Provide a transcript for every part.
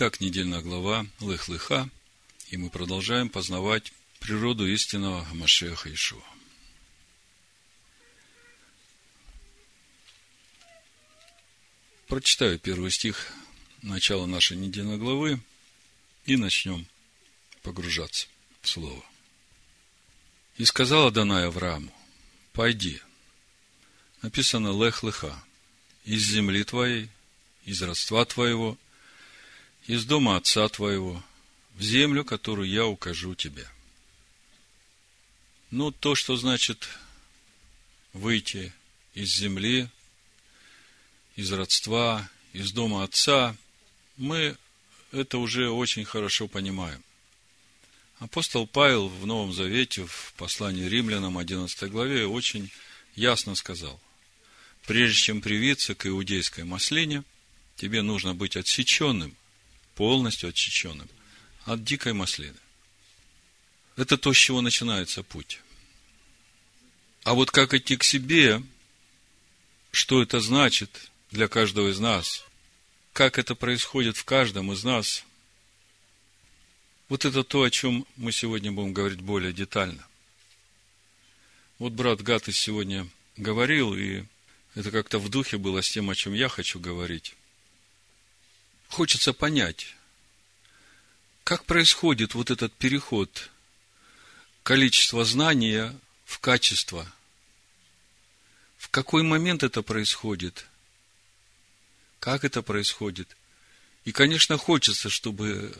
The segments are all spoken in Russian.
Итак, недельная глава Лых-Лыха, и мы продолжаем познавать природу истинного Машеха Ишуа. Прочитаю первый стих начала нашей недельной главы и начнем погружаться в Слово. «И сказал Адонай Аврааму, пойди». Написано «Лех-Леха» из земли твоей, из родства твоего, из дома отца твоего, в землю, которую я укажу тебе. Ну, то, что значит выйти из земли, из родства, из дома отца, мы это уже очень хорошо понимаем. Апостол Павел в Новом Завете, в послании римлянам 11 главе, очень ясно сказал, прежде чем привиться к иудейской маслине, тебе нужно быть отсеченным, полностью отсеченным от дикой маслины. Это то, с чего начинается путь. А вот как идти к себе, что это значит, для каждого из нас, как это происходит в каждом из нас, вот это то, о чем мы сегодня будем говорить более детально. Вот брат Гатыс сегодня говорил, и это как-то в духе было с тем, о чем я хочу говорить. Хочется понять, как происходит вот этот переход количества знания в качество. В какой момент это происходит – как это происходит. И, конечно, хочется, чтобы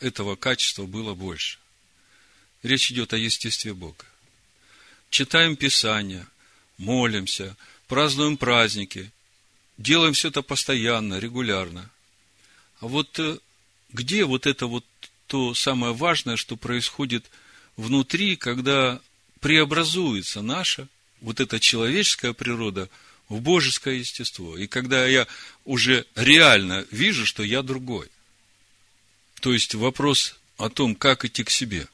этого качества было больше. Речь идет о естестве Бога. Читаем Писание, молимся, празднуем праздники, делаем все это постоянно, регулярно. А вот э, где вот это вот то самое важное, что происходит внутри, когда преобразуется наша, вот эта человеческая природа – в божеское естество. И когда я уже реально вижу, что я другой. То есть вопрос о том, как идти к себе.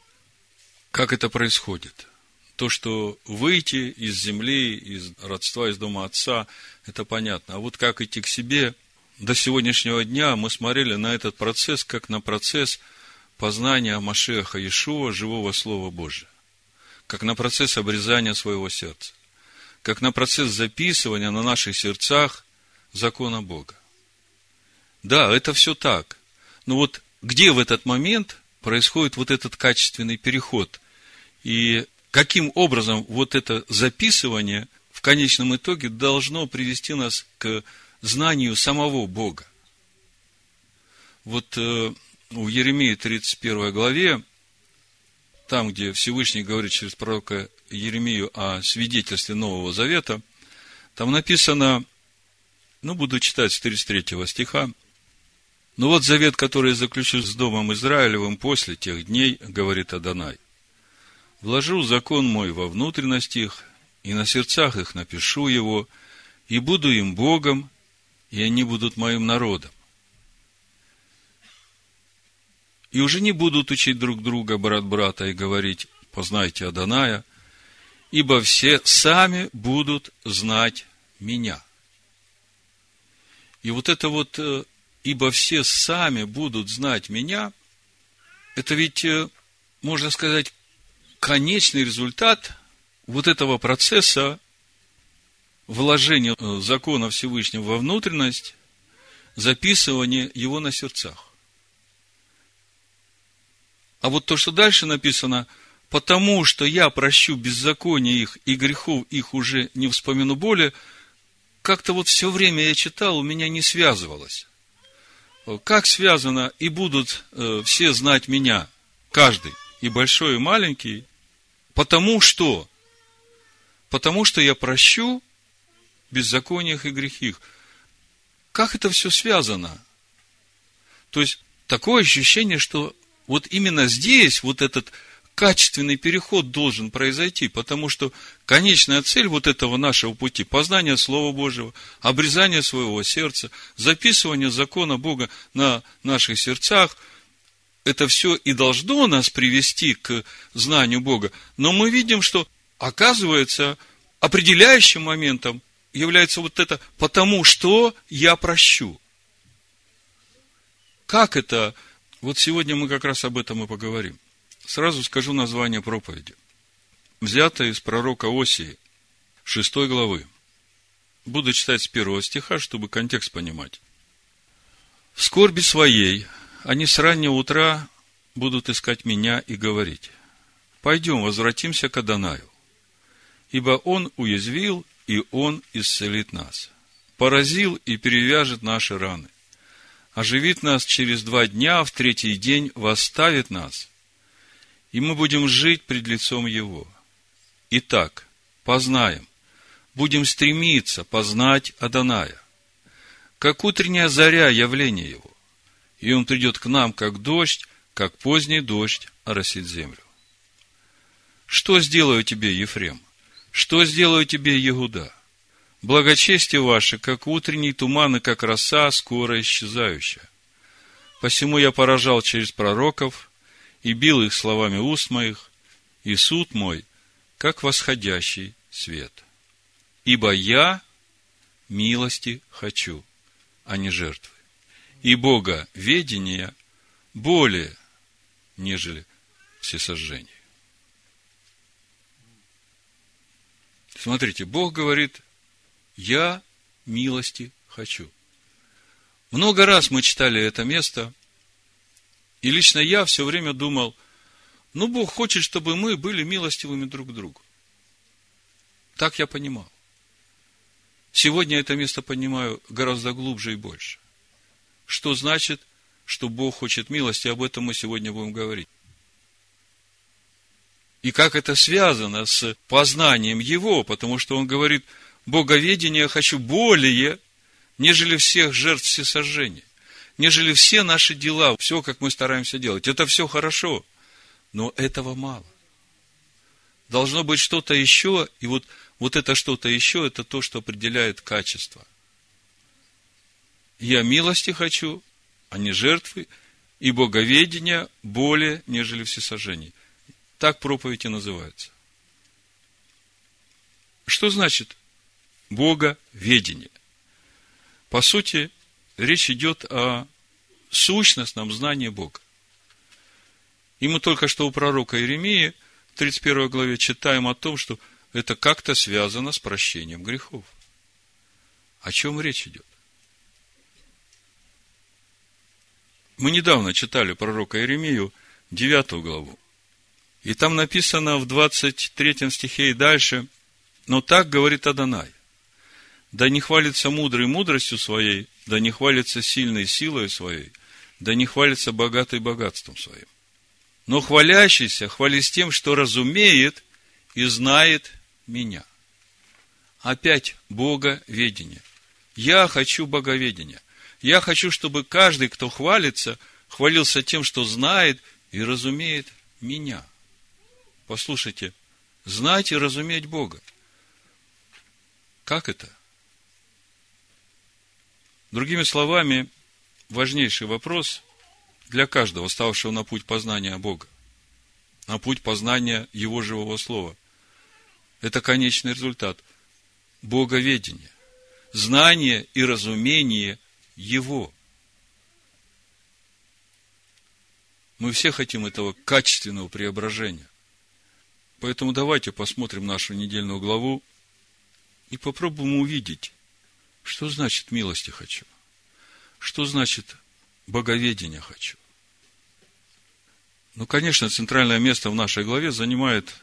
Как это происходит. То, что выйти из земли, из родства, из дома отца, это понятно. А вот как идти к себе, до сегодняшнего дня мы смотрели на этот процесс, как на процесс познания Машеха Иешуа, живого Слова Божия. Как на процесс обрезания своего сердца как на процесс записывания на наших сердцах закона Бога. Да, это все так. Но вот где в этот момент происходит вот этот качественный переход? И каким образом вот это записывание в конечном итоге должно привести нас к знанию самого Бога? Вот э, в Еремии 31 главе там, где Всевышний говорит через пророка Еремию о свидетельстве Нового Завета, там написано, ну, буду читать с 33 стиха, «Ну вот завет, который я заключу с Домом Израилевым после тех дней, говорит Адонай, вложу закон мой во внутренность их, и на сердцах их напишу его, и буду им Богом, и они будут моим народом. И уже не будут учить друг друга, брат брата, и говорить, познайте Аданая, ибо все сами будут знать меня. И вот это вот, э, ибо все сами будут знать меня, это ведь, э, можно сказать, конечный результат вот этого процесса вложения э, закона Всевышнего во внутренность, записывания его на сердцах. А вот то, что дальше написано, потому что я прощу беззаконие их и грехов их уже не вспомину более, как-то вот все время я читал, у меня не связывалось. Как связано, и будут э, все знать меня, каждый, и большой, и маленький, потому что, потому что я прощу беззакониях и грехи их. Как это все связано? То есть, такое ощущение, что вот именно здесь вот этот качественный переход должен произойти, потому что конечная цель вот этого нашего пути – познание Слова Божьего, обрезание своего сердца, записывание закона Бога на наших сердцах – это все и должно нас привести к знанию Бога. Но мы видим, что, оказывается, определяющим моментом является вот это «потому что я прощу». Как это? Вот сегодня мы как раз об этом и поговорим. Сразу скажу название проповеди. Взято из пророка Осии, 6 главы. Буду читать с первого стиха, чтобы контекст понимать. В скорби своей они с раннего утра будут искать меня и говорить, пойдем, возвратимся к Адонаю, ибо Он уязвил, и Он исцелит нас, поразил и перевяжет наши раны, оживит нас через два дня, в третий день восставит нас, и мы будем жить пред лицом Его. Итак, познаем, будем стремиться познать Аданая, как утренняя заря явление Его, и Он придет к нам, как дождь, как поздний дождь оросит землю. Что сделаю тебе, Ефрем? Что сделаю тебе, Егуда? Благочестие ваше, как утренний туман и как роса, скоро исчезающая. Посему я поражал через пророков и бил их словами уст моих, и суд мой, как восходящий свет. Ибо я милости хочу, а не жертвы. И Бога ведения более, нежели всесожжение. Смотрите, Бог говорит, я милости хочу. Много раз мы читали это место, и лично я все время думал, ну, Бог хочет, чтобы мы были милостивыми друг к другу. Так я понимал. Сегодня это место понимаю гораздо глубже и больше. Что значит, что Бог хочет милости, об этом мы сегодня будем говорить. И как это связано с познанием Его, потому что Он говорит, Боговедение хочу более, нежели всех жертв всесожжения, нежели все наши дела, все, как мы стараемся делать. Это все хорошо, но этого мало. Должно быть что-то еще, и вот, вот это что-то еще, это то, что определяет качество. Я милости хочу, а не жертвы, и боговедения более, нежели всесожжение. Так проповедь и называется. Что значит боговедение? По сути, речь идет о сущностном знании Бога. И мы только что у пророка Иеремии в 31 главе читаем о том, что это как-то связано с прощением грехов. О чем речь идет? Мы недавно читали пророка Иеремию, 9 главу. И там написано в 23 стихе и дальше, но так говорит Адонай. Да не хвалится мудрый мудростью своей, да не хвалится сильной силой своей, да не хвалится богатой богатством своим. Но хвалящийся хвались тем, что разумеет и знает меня. Опять Боговедение. Я хочу Боговедения. Я хочу, чтобы каждый, кто хвалится, хвалился тем, что знает и разумеет меня. Послушайте, знать и разуметь Бога. Как это? Другими словами, важнейший вопрос для каждого, ставшего на путь познания Бога, на путь познания Его живого Слова. Это конечный результат Боговедения, знание и разумение его. Мы все хотим этого качественного преображения. Поэтому давайте посмотрим нашу недельную главу и попробуем увидеть, что значит милости хочу, что значит боговедение хочу. Ну, конечно, центральное место в нашей главе занимает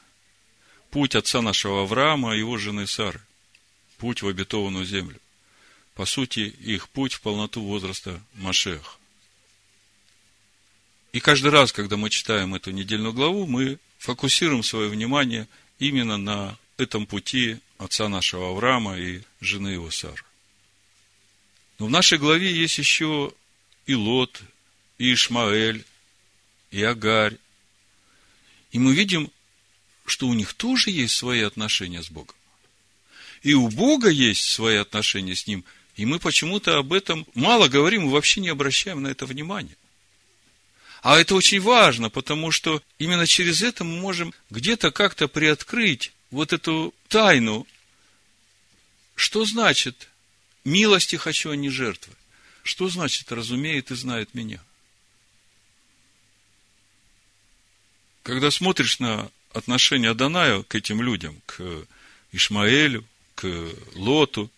путь отца нашего Авраама и его жены Сары, путь в обетованную землю по сути, их путь в полноту возраста Машех. И каждый раз, когда мы читаем эту недельную главу, мы фокусируем свое внимание именно на этом пути отца нашего Авраама и жены его Сары. Но в нашей главе есть еще и Лот, и Ишмаэль, и Агарь. И мы видим, что у них тоже есть свои отношения с Богом. И у Бога есть свои отношения с Ним – и мы почему-то об этом мало говорим, вообще не обращаем на это внимания. А это очень важно, потому что именно через это мы можем где-то как-то приоткрыть вот эту тайну. Что значит «милости хочу, а не жертвы»? Что значит «разумеет и знает меня»? Когда смотришь на отношение Адоная к этим людям, к Ишмаэлю, к Лоту,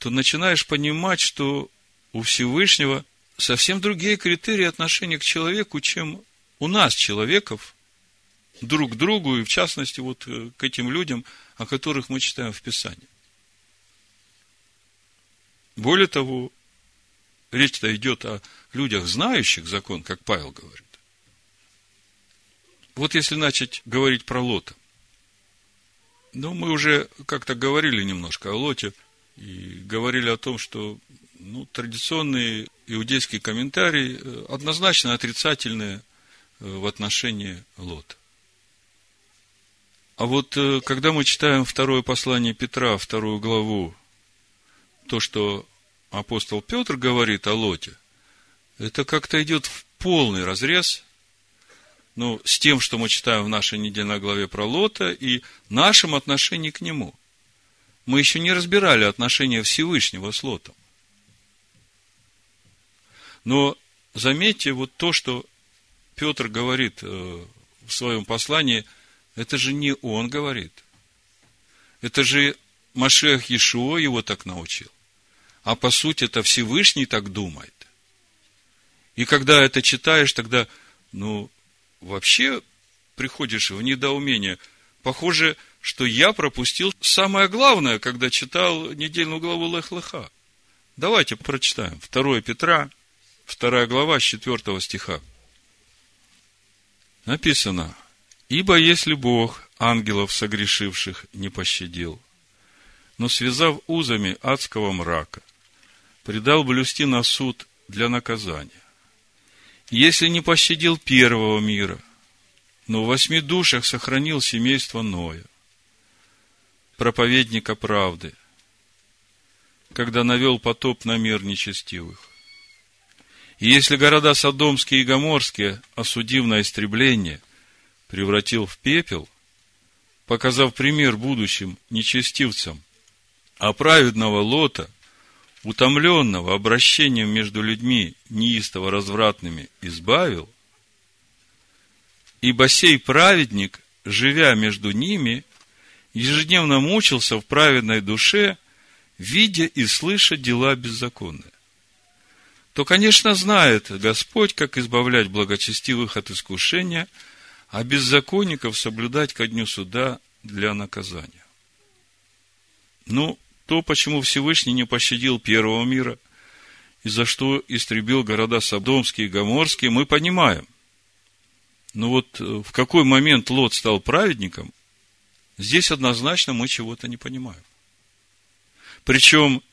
то начинаешь понимать, что у Всевышнего совсем другие критерии отношения к человеку, чем у нас, человеков, друг к другу, и в частности вот э, к этим людям, о которых мы читаем в Писании. Более того, речь-то идет о людях, знающих закон, как Павел говорит. Вот если начать говорить про Лота. Ну, мы уже как-то говорили немножко о Лоте и говорили о том, что ну, традиционные иудейские комментарии э, однозначно отрицательные э, в отношении Лота. А вот э, когда мы читаем второе послание Петра, вторую главу, то, что апостол Петр говорит о Лоте, это как-то идет в полный разрез ну, с тем, что мы читаем в нашей недельной главе про Лота и нашем отношении к нему. Мы еще не разбирали отношения Всевышнего с Лотом. Но заметьте вот то, что Петр говорит э, в своем послании, это же не он говорит. Это же Машех Иешуа его так научил. А по сути это Всевышний так думает. И когда это читаешь, тогда, ну, вообще приходишь в недоумение. Похоже, что я пропустил самое главное, когда читал недельную главу Лех-Леха. Давайте прочитаем. 2 Петра, 2 глава, с 4 стиха. Написано, «Ибо если Бог ангелов согрешивших не пощадил, но связав узами адского мрака, предал блюсти на суд для наказания, если не пощадил первого мира, но в восьми душах сохранил семейство Ноя, проповедника правды, когда навел потоп на мир нечестивых. И если города Содомские и Гоморские, осудив на истребление, превратил в пепел, показав пример будущим нечестивцам, а праведного Лота – утомленного обращением между людьми неистово развратными избавил, ибо сей праведник, живя между ними, ежедневно мучился в праведной душе, видя и слыша дела беззаконные. То, конечно, знает Господь, как избавлять благочестивых от искушения, а беззаконников соблюдать ко дню суда для наказания. Ну, то, почему Всевышний не пощадил первого мира, и за что истребил города Содомские и Гоморские, мы понимаем. Но вот э, в какой момент Лот стал праведником, здесь однозначно мы чего-то не понимаем. Причем,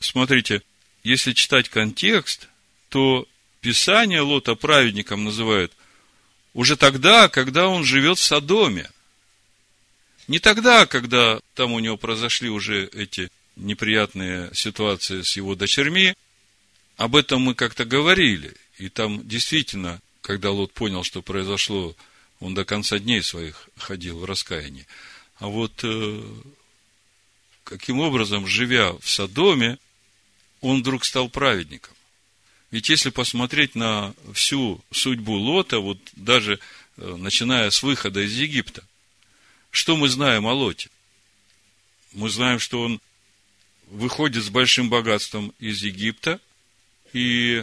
смотрите, если читать контекст, то Писание Лота праведником называют уже тогда, когда он живет в Содоме. Не тогда, когда там у него произошли уже эти неприятные ситуации с его дочерьми. Об этом мы как-то говорили. И там действительно, когда Лот понял, что произошло, он до конца дней своих ходил в раскаянии. А вот э, каким образом, живя в Содоме, он вдруг стал праведником. Ведь если посмотреть на всю судьбу Лота, вот даже э, начиная с выхода из Египта – что мы знаем о Лоте? Мы знаем, что он выходит с большим богатством из Египта, и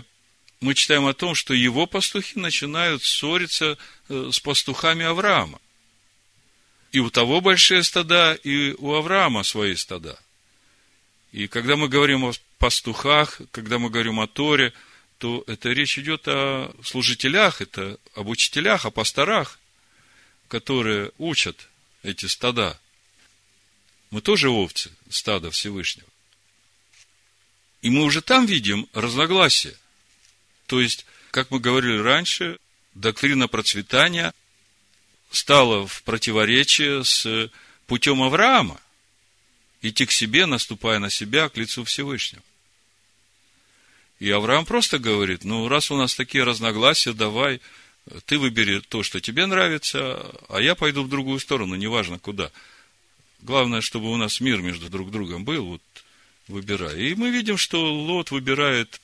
мы читаем о том, что его пастухи начинают ссориться э, с пастухами Авраама. И у того большие стада, и у Авраама свои стада. И когда мы говорим о пастухах, когда мы говорим о Торе, то это речь идет о служителях, это об учителях, о пасторах, которые учат эти стада. Мы тоже овцы, стада Всевышнего. И мы уже там видим разногласия. То есть, как мы говорили раньше, доктрина процветания стала в противоречии с путем Авраама. Идти к себе, наступая на себя, к лицу Всевышнего. И Авраам просто говорит, ну, раз у нас такие разногласия, давай ты выбери то, что тебе нравится, а я пойду в другую сторону, неважно куда. Главное, чтобы у нас мир между друг другом был, вот выбирай. И мы видим, что Лот выбирает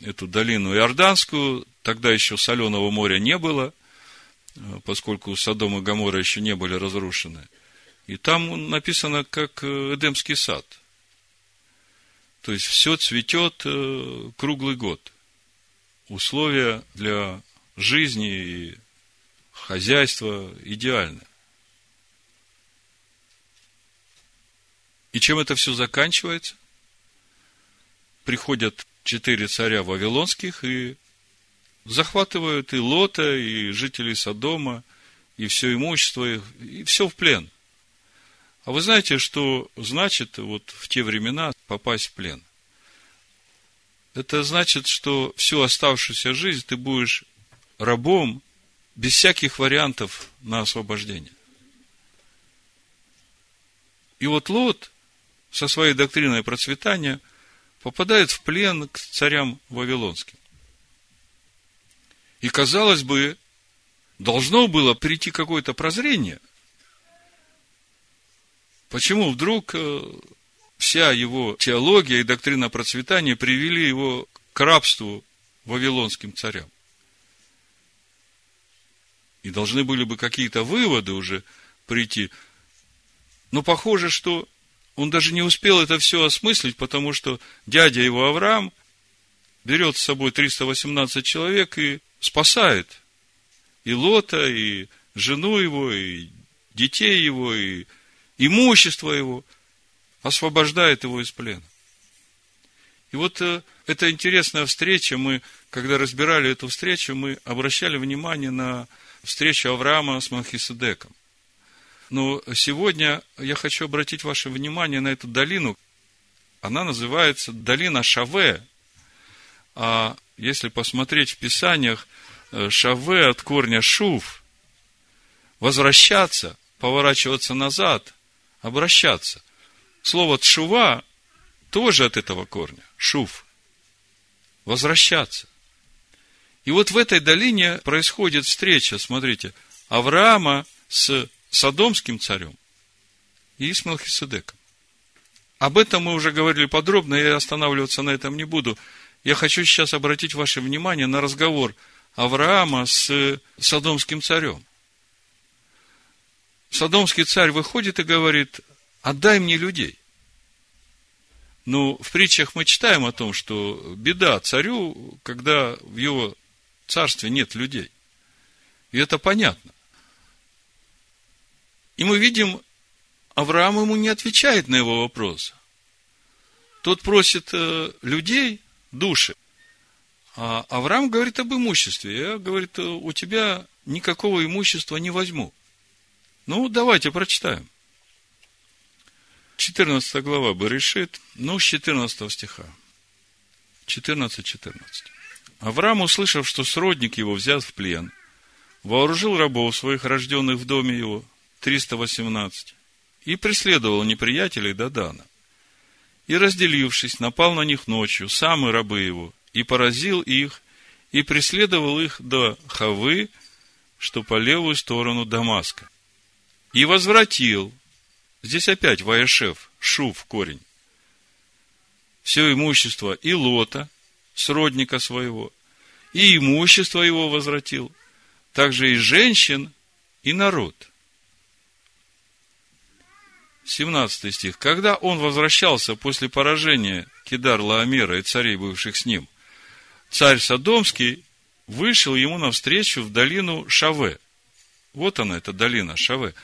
эту долину Иорданскую, тогда еще соленого моря не было, поскольку Содом и Гамора еще не были разрушены. И там написано, как э, Эдемский сад. То есть все цветет э, круглый год. Условия для жизни и хозяйства идеальны. И чем это все заканчивается? Приходят четыре царя вавилонских и захватывают и Лота, и жителей Содома, и все имущество их, и все в плен. А вы знаете, что значит вот в те времена попасть в плен? Это значит, что всю оставшуюся жизнь ты будешь рабом без всяких вариантов на освобождение. И вот Лот со своей доктриной процветания попадает в плен к царям вавилонским. И, казалось бы, должно было прийти какое-то прозрение. Почему вдруг э, вся его теология и доктрина процветания привели его к рабству вавилонским царям? И должны были бы какие-то выводы уже прийти. Но похоже, что он даже не успел это все осмыслить, потому что дядя его Авраам берет с собой 318 человек и спасает и Лота, и жену его, и детей его, и имущество его, освобождает его из плена. И вот э, эта интересная встреча, мы, когда разбирали эту встречу, мы обращали внимание на встречу Авраама с Махисудеком. Но сегодня я хочу обратить ваше внимание на эту долину. Она называется долина Шаве. А если посмотреть в Писаниях, э, Шаве от корня Шув, возвращаться, поворачиваться назад, обращаться. Слово Тшува тоже от этого корня, Шув, возвращаться. И вот в этой долине происходит встреча, смотрите, Авраама с Содомским царем и с Мелхиседеком. Об этом мы уже говорили подробно, я останавливаться на этом не буду. Я хочу сейчас обратить ваше внимание на разговор Авраама с Содомским царем. Содомский царь выходит и говорит, отдай мне людей. Ну, в притчах мы читаем о том, что беда царю, когда в его царстве нет людей. И это понятно. И мы видим, Авраам ему не отвечает на его вопрос. Тот просит э, людей, души. А Авраам говорит об имуществе. Я, говорит, у тебя никакого имущества не возьму. Ну, давайте прочитаем. 14 глава Берешит, ну, с 14 стиха. 14-14. Авраам, услышав, что сродник его взят в плен, вооружил рабов своих, рожденных в доме его, 318, и преследовал неприятелей до Дана. И, разделившись, напал на них ночью, сам и рабы его, и поразил их, и преследовал их до Хавы, что по левую сторону Дамаска. И возвратил, здесь опять Ваешев, Шув корень, все имущество и Лота, сродника своего, и имущество его возвратил, также и женщин, и народ – 17 стих. Когда он возвращался после поражения Кидар Лаомера и царей, бывших с ним, царь Содомский вышел ему навстречу в долину Шаве. Вот она, эта долина Шаве,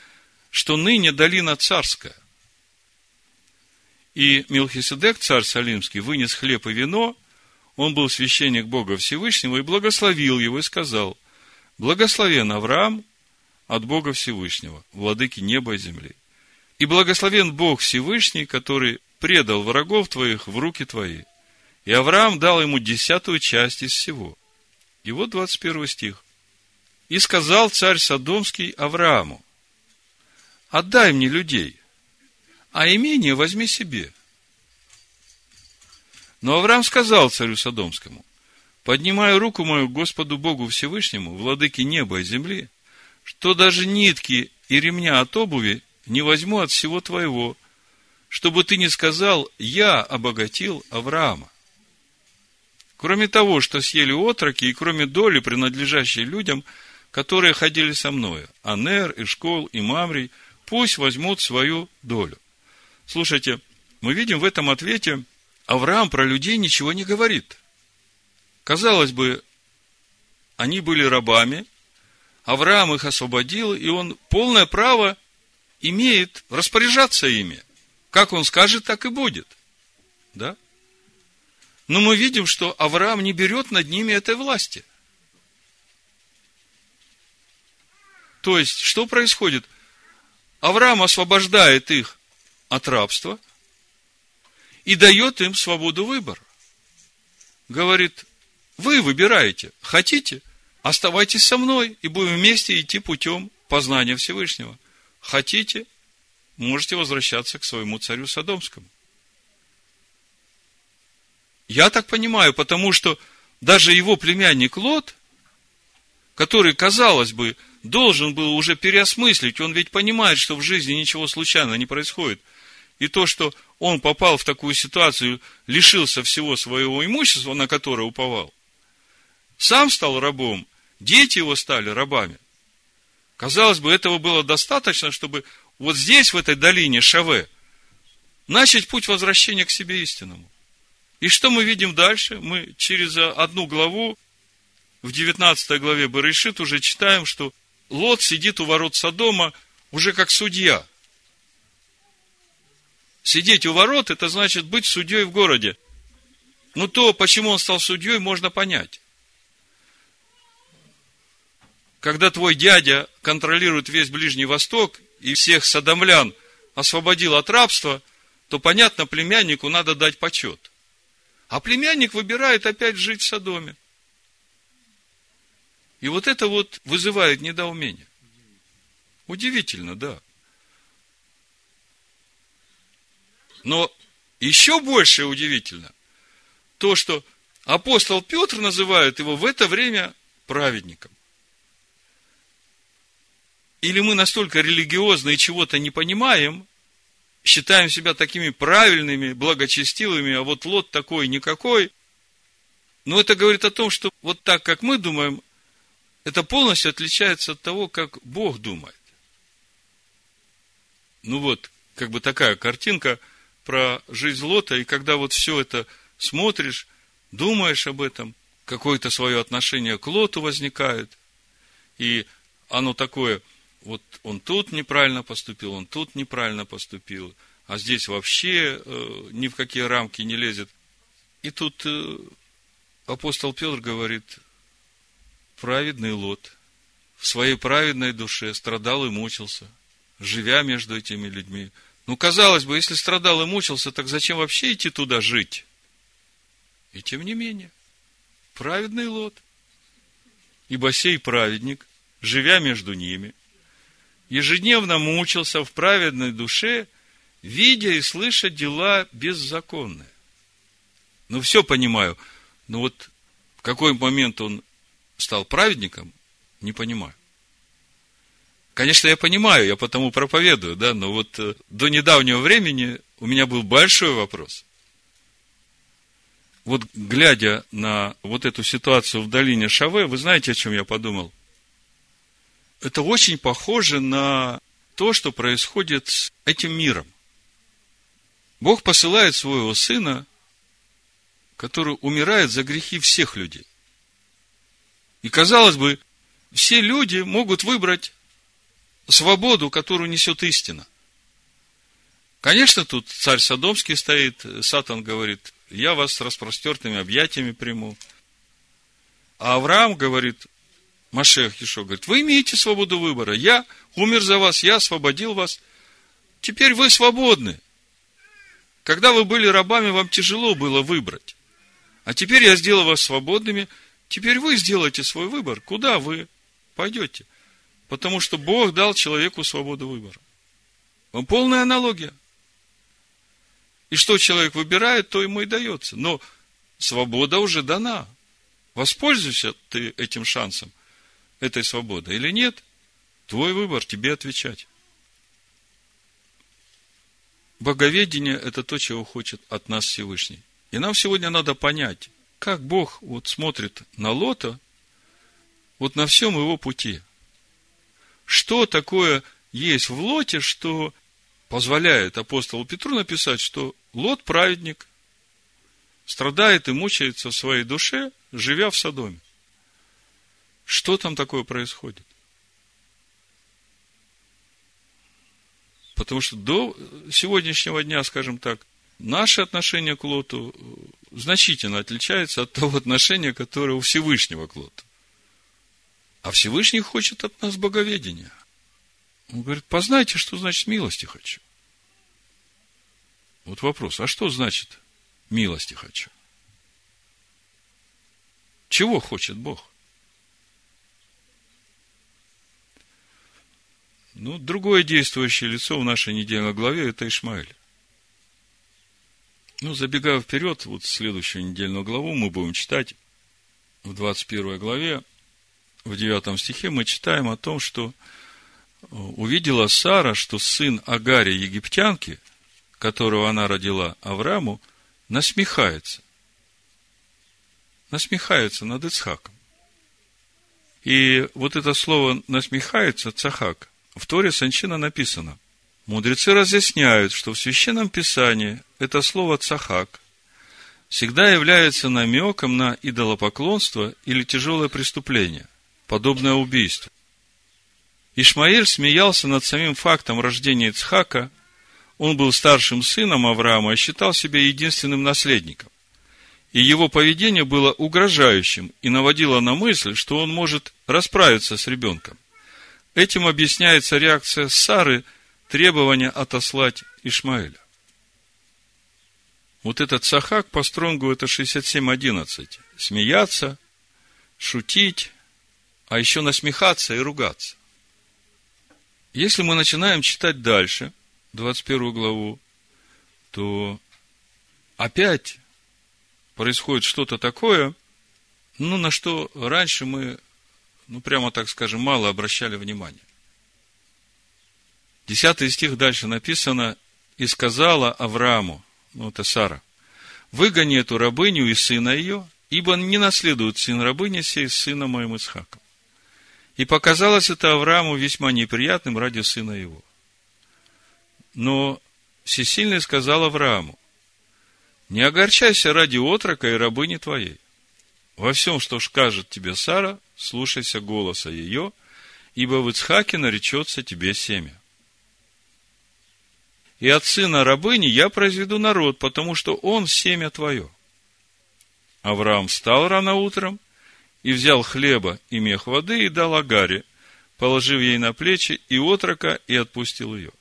что ныне долина царская. И Милхиседек, царь Салимский, вынес хлеб и вино, он был священник Бога Всевышнего, и благословил его, и сказал, благословен Авраам от Бога Всевышнего, владыки неба и земли. И благословен Бог Всевышний, который предал врагов твоих в руки твои. И Авраам дал ему десятую часть из всего. И вот 21 стих. И сказал царь Содомский Аврааму, отдай мне людей, а имение возьми себе. Но Авраам сказал царю Содомскому, поднимая руку мою Господу Богу Всевышнему, владыке неба и земли, что даже нитки и ремня от обуви не возьму от всего твоего, чтобы ты не сказал, я обогатил Авраама. Кроме того, что съели отроки, и кроме доли, принадлежащей людям, которые ходили со мною, Анер, Ишкол и Мамрий, пусть возьмут свою долю. Слушайте, мы видим в этом ответе, Авраам про людей ничего не говорит. Казалось бы, они были рабами, Авраам их освободил, и он полное право имеет распоряжаться ими. Как он скажет, так и будет. Да? Но мы видим, что Авраам не берет над ними этой власти. То есть, что происходит? Авраам освобождает их от рабства и дает им свободу выбора. Говорит, вы выбираете, хотите, оставайтесь со мной и будем вместе идти путем познания Всевышнего. Хотите, можете возвращаться к своему царю Содомскому. Я так понимаю, потому что даже его племянник Лот, который, казалось бы, должен был уже переосмыслить, он ведь понимает, что в жизни ничего случайно не происходит. И то, что он попал в такую ситуацию, лишился всего своего имущества, на которое уповал, сам стал рабом, дети его стали рабами. Казалось бы, этого было достаточно, чтобы вот здесь, в этой долине Шаве, начать путь возвращения к себе истинному. И что мы видим дальше? Мы через одну главу, в 19 главе Барышит уже читаем, что Лот сидит у ворот Содома уже как судья. Сидеть у ворот, это значит быть судьей в городе. Но то, почему он стал судьей, можно понять. Когда твой дядя контролирует весь Ближний Восток и всех садомлян освободил от рабства, то, понятно, племяннику надо дать почет. А племянник выбирает опять жить в Содоме. И вот это вот вызывает недоумение. Удивительно, да. Но еще больше удивительно то, что апостол Петр называет его в это время праведником. Или мы настолько религиозны и чего-то не понимаем, считаем себя такими правильными, благочестивыми, а вот Лот такой никакой. Но это говорит о том, что вот так, как мы думаем, это полностью отличается от того, как Бог думает. Ну вот, как бы такая картинка про жизнь Лота, и когда вот все это смотришь, думаешь об этом, какое-то свое отношение к Лоту возникает, и оно такое, вот он тут неправильно поступил, он тут неправильно поступил, а здесь вообще э, ни в какие рамки не лезет. И тут э, апостол Петр говорит, праведный Лот в своей праведной душе страдал и мучился, живя между этими людьми. Ну, казалось бы, если страдал и мучился, так зачем вообще идти туда жить? И тем не менее, праведный Лот, ибо сей праведник, живя между ними, ежедневно мучился в праведной душе, видя и слыша дела беззаконные. Ну, все понимаю, но вот в какой момент он стал праведником, не понимаю. Конечно, я понимаю, я потому проповедую, да, но вот э, до недавнего времени у меня был большой вопрос. Вот глядя на вот эту ситуацию в долине Шаве, вы знаете, о чем я подумал? Это очень похоже на то, что происходит с этим миром. Бог посылает своего сына, который умирает за грехи всех людей. И казалось бы, все люди могут выбрать свободу, которую несет истина. Конечно, тут царь Содомский стоит, Сатан говорит, я вас с распростертыми объятиями приму. А Авраам говорит, Машех Ешо говорит, вы имеете свободу выбора. Я умер за вас, я освободил вас. Теперь вы свободны. Когда вы были рабами, вам тяжело было выбрать. А теперь я сделал вас свободными – Теперь вы сделайте свой выбор, куда вы пойдете. Потому что Бог дал человеку свободу выбора. Вам полная аналогия. И что человек выбирает, то ему и дается. Но свобода уже дана. Воспользуйся ты этим шансом, этой свободой или нет, твой выбор, тебе отвечать. Боговедение – это то, чего хочет от нас Всевышний. И нам сегодня надо понять, как Бог вот смотрит на Лота вот на всем его пути. Что такое есть в Лоте, что позволяет апостолу Петру написать, что Лот праведник, страдает и мучается в своей душе, живя в Содоме. Что там такое происходит? Потому что до сегодняшнего дня, скажем так, наше отношение к Лоту значительно отличается от того отношения, которое у Всевышнего к Лоту. А Всевышний хочет от нас боговедения. Он говорит, познайте, что значит милости хочу. Вот вопрос, а что значит милости хочу? Чего хочет Бог? Ну, другое действующее лицо в нашей недельной главе – это Ишмаэль. Ну, забегая вперед, вот следующую недельную главу мы будем читать в 21 главе, в 9 стихе мы читаем о том, что э, увидела Сара, что сын Агари египтянки, которого она родила Аврааму, насмехается. Насмехается над Ицхаком. И вот это слово насмехается, цахак, в Торе Санчина написано. Мудрецы разъясняют, что в Священном Писании это слово цахак всегда является намеком на идолопоклонство или тяжелое преступление, подобное убийству. Ишмаэль смеялся над самим фактом рождения Ицхака. Он был старшим сыном Авраама и считал себя единственным наследником. И его поведение было угрожающим и наводило на мысль, что он может расправиться с ребенком. Этим объясняется реакция Сары требования отослать Ишмаэля. Вот этот Сахак по стронгу это 67.11. Смеяться, шутить, а еще насмехаться и ругаться. Если мы начинаем читать дальше, 21 главу, то опять происходит что-то такое, ну, на что раньше мы ну, прямо так скажем, мало обращали внимания. Десятый стих дальше написано, «И сказала Аврааму, ну, это Сара, выгони эту рабыню и сына ее, ибо не наследует сын рабыни сей сына моим Исхаком. И показалось это Аврааму весьма неприятным ради сына его. Но Всесильный сказал Аврааму, не огорчайся ради отрока и рабыни твоей. Во всем, что скажет тебе Сара, слушайся голоса ее, ибо в Ицхаке наречется тебе семя. И от сына рабыни я произведу народ, потому что он семя твое. Авраам встал рано утром и взял хлеба и мех воды и дал Агаре, положив ей на плечи и отрока, и отпустил ее.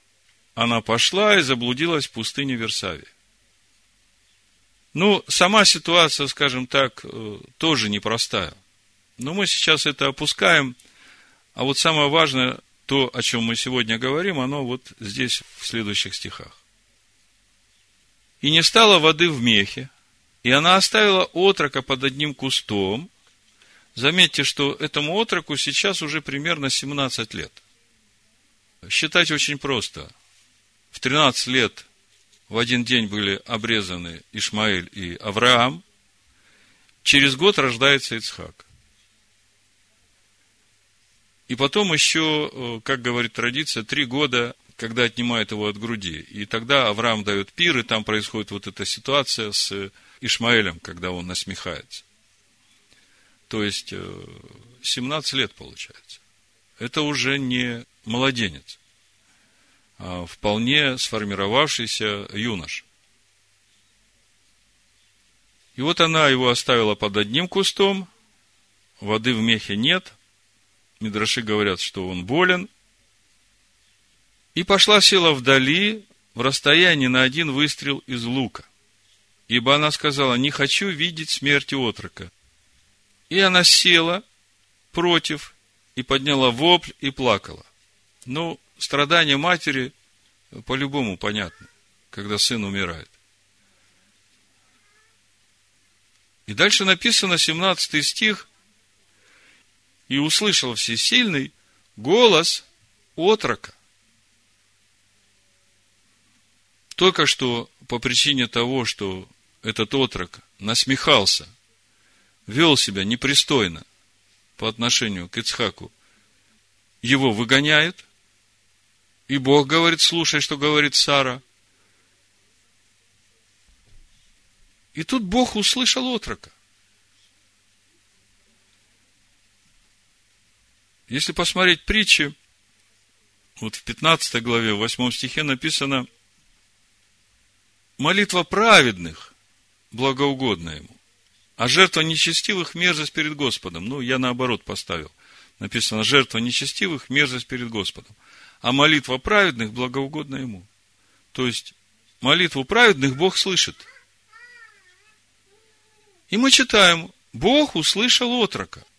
Она пошла и заблудилась в пустыне Версавии. Ну, сама ситуация, скажем так, э, тоже непростая – но мы сейчас это опускаем. А вот самое важное, то, о чем мы сегодня говорим, оно вот здесь, в следующих стихах. И не стало воды в мехе, и она оставила отрока под одним кустом. Заметьте, что этому отроку сейчас уже примерно 17 лет. Считать очень просто. В 13 лет в один день были обрезаны Ишмаэль и Авраам. Через год рождается Ицхак. И потом еще, э, как говорит традиция, три года, когда отнимают его от груди. И тогда Авраам дает пир, и там происходит вот эта ситуация с Ишмаэлем, когда он насмехается. То есть, 17 э, лет получается. Это уже не младенец, а вполне сформировавшийся юнош. И вот она его оставила под одним кустом, воды в мехе нет, Мидраши говорят, что он болен. И пошла села вдали, в расстоянии на один выстрел из лука. Ибо она сказала, не хочу видеть смерти отрока. И она села против и подняла вопль и плакала. Ну, страдания матери по-любому понятно, когда сын умирает. И дальше написано, 17 стих, и услышал всесильный голос отрока. Только что по причине того, что этот отрок насмехался, вел себя непристойно, по отношению к Ицхаку, его выгоняют, и Бог говорит, слушай, что говорит Сара. И тут Бог услышал отрока. Если посмотреть притчи, вот в 15 главе, в 8 стихе написано, молитва праведных благоугодна ему, а жертва нечестивых – мерзость перед Господом. Ну, я наоборот поставил. Написано, жертва нечестивых – мерзость перед Господом. А молитва праведных благоугодна ему. То есть, молитву праведных Бог слышит. И мы читаем, Бог услышал отрока –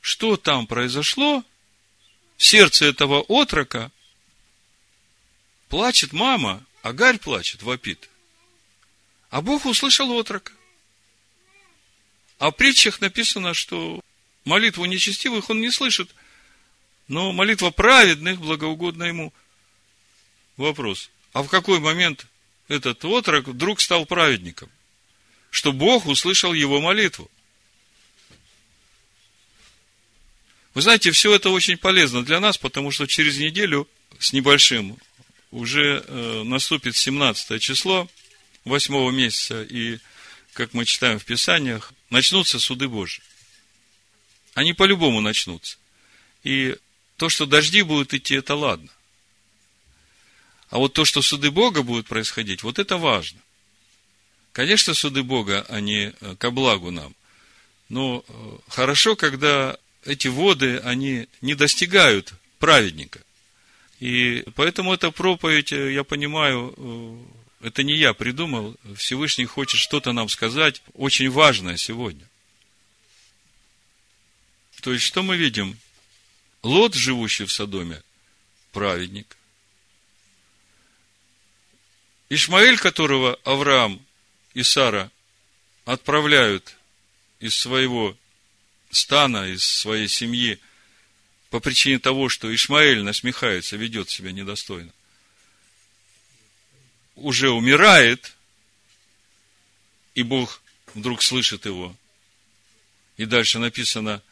что там произошло, в сердце этого отрока плачет мама, Агарь плачет, вопит. А Бог услышал отрока. А в притчах написано, что молитву нечестивых он не слышит, но молитва праведных благоугодна ему. Вопрос. А в какой момент этот отрок вдруг стал праведником? Что Бог услышал его молитву. Вы знаете, все это очень полезно для нас, потому что через неделю с небольшим уже э, наступит 17 число 8 месяца, и, как мы читаем в Писаниях, начнутся суды Божьи. Они по-любому начнутся. И то, что дожди будут идти, это ладно. А вот то, что суды Бога будут происходить, вот это важно. Конечно, суды Бога, они э, ко благу нам. Но э, хорошо, когда эти воды, они не достигают праведника. И поэтому эта проповедь, э, я понимаю, э, это не я придумал, Всевышний хочет что-то нам сказать, очень важное сегодня. То есть, что мы видим? Лот, живущий в Содоме, праведник. Ишмаэль, которого Авраам и Сара отправляют из своего стана, из своей семьи, по причине того, что Ишмаэль насмехается, ведет себя недостойно, уже умирает, и Бог вдруг слышит его. И дальше написано,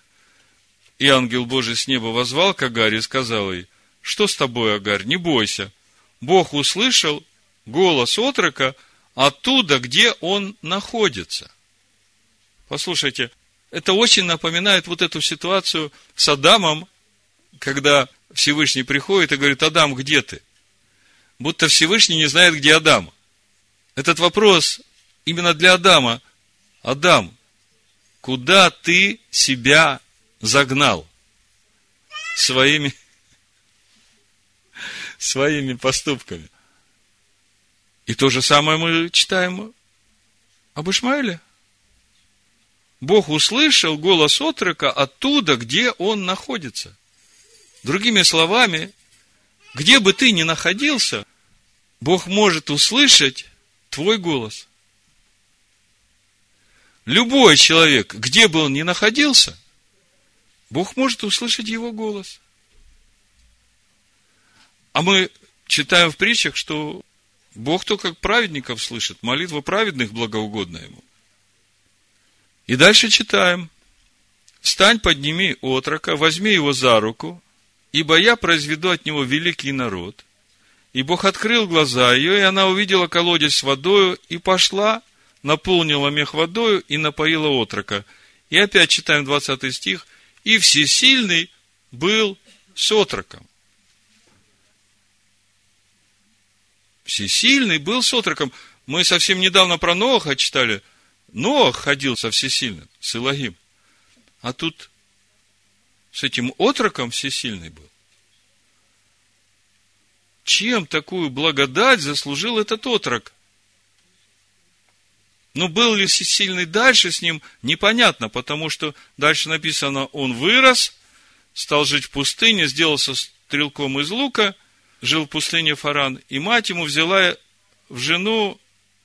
и ангел Божий с неба возвал к Агаре и сказал ей, что с тобой, Агарь, не бойся. Бог услышал голос отрока оттуда, где он находится. Послушайте, это очень напоминает вот эту ситуацию с Адамом, когда Всевышний приходит и говорит, Адам, где ты? Будто Всевышний не знает, где Адам. Этот вопрос именно для Адама. Адам, куда ты себя загнал своими, своими поступками? И то же самое мы читаем об Ишмаиле. Бог услышал голос отрока оттуда, где он находится. Другими словами, где бы ты ни находился, Бог может услышать твой голос. Любой человек, где бы он ни находился, Бог может услышать его голос. А мы читаем в притчах, что Бог только праведников слышит, молитва праведных благоугодна ему. И дальше читаем. Встань, подними отрока, возьми его за руку, ибо я произведу от него великий народ. И Бог открыл глаза ее, и она увидела колодец с водою, и пошла, наполнила мех водою и напоила отрока. И опять читаем 20 стих. И всесильный был с отроком. Всесильный был с отроком. Мы совсем недавно про Ноха читали – Ноах ходил со всесильным, с Илогим. А тут с этим отроком всесильный был. Чем такую благодать заслужил этот отрок? Но был ли всесильный дальше с ним, непонятно, потому что дальше написано, он вырос, стал жить в пустыне, сделался стрелком из лука, жил в пустыне Фаран, и мать ему взяла в жену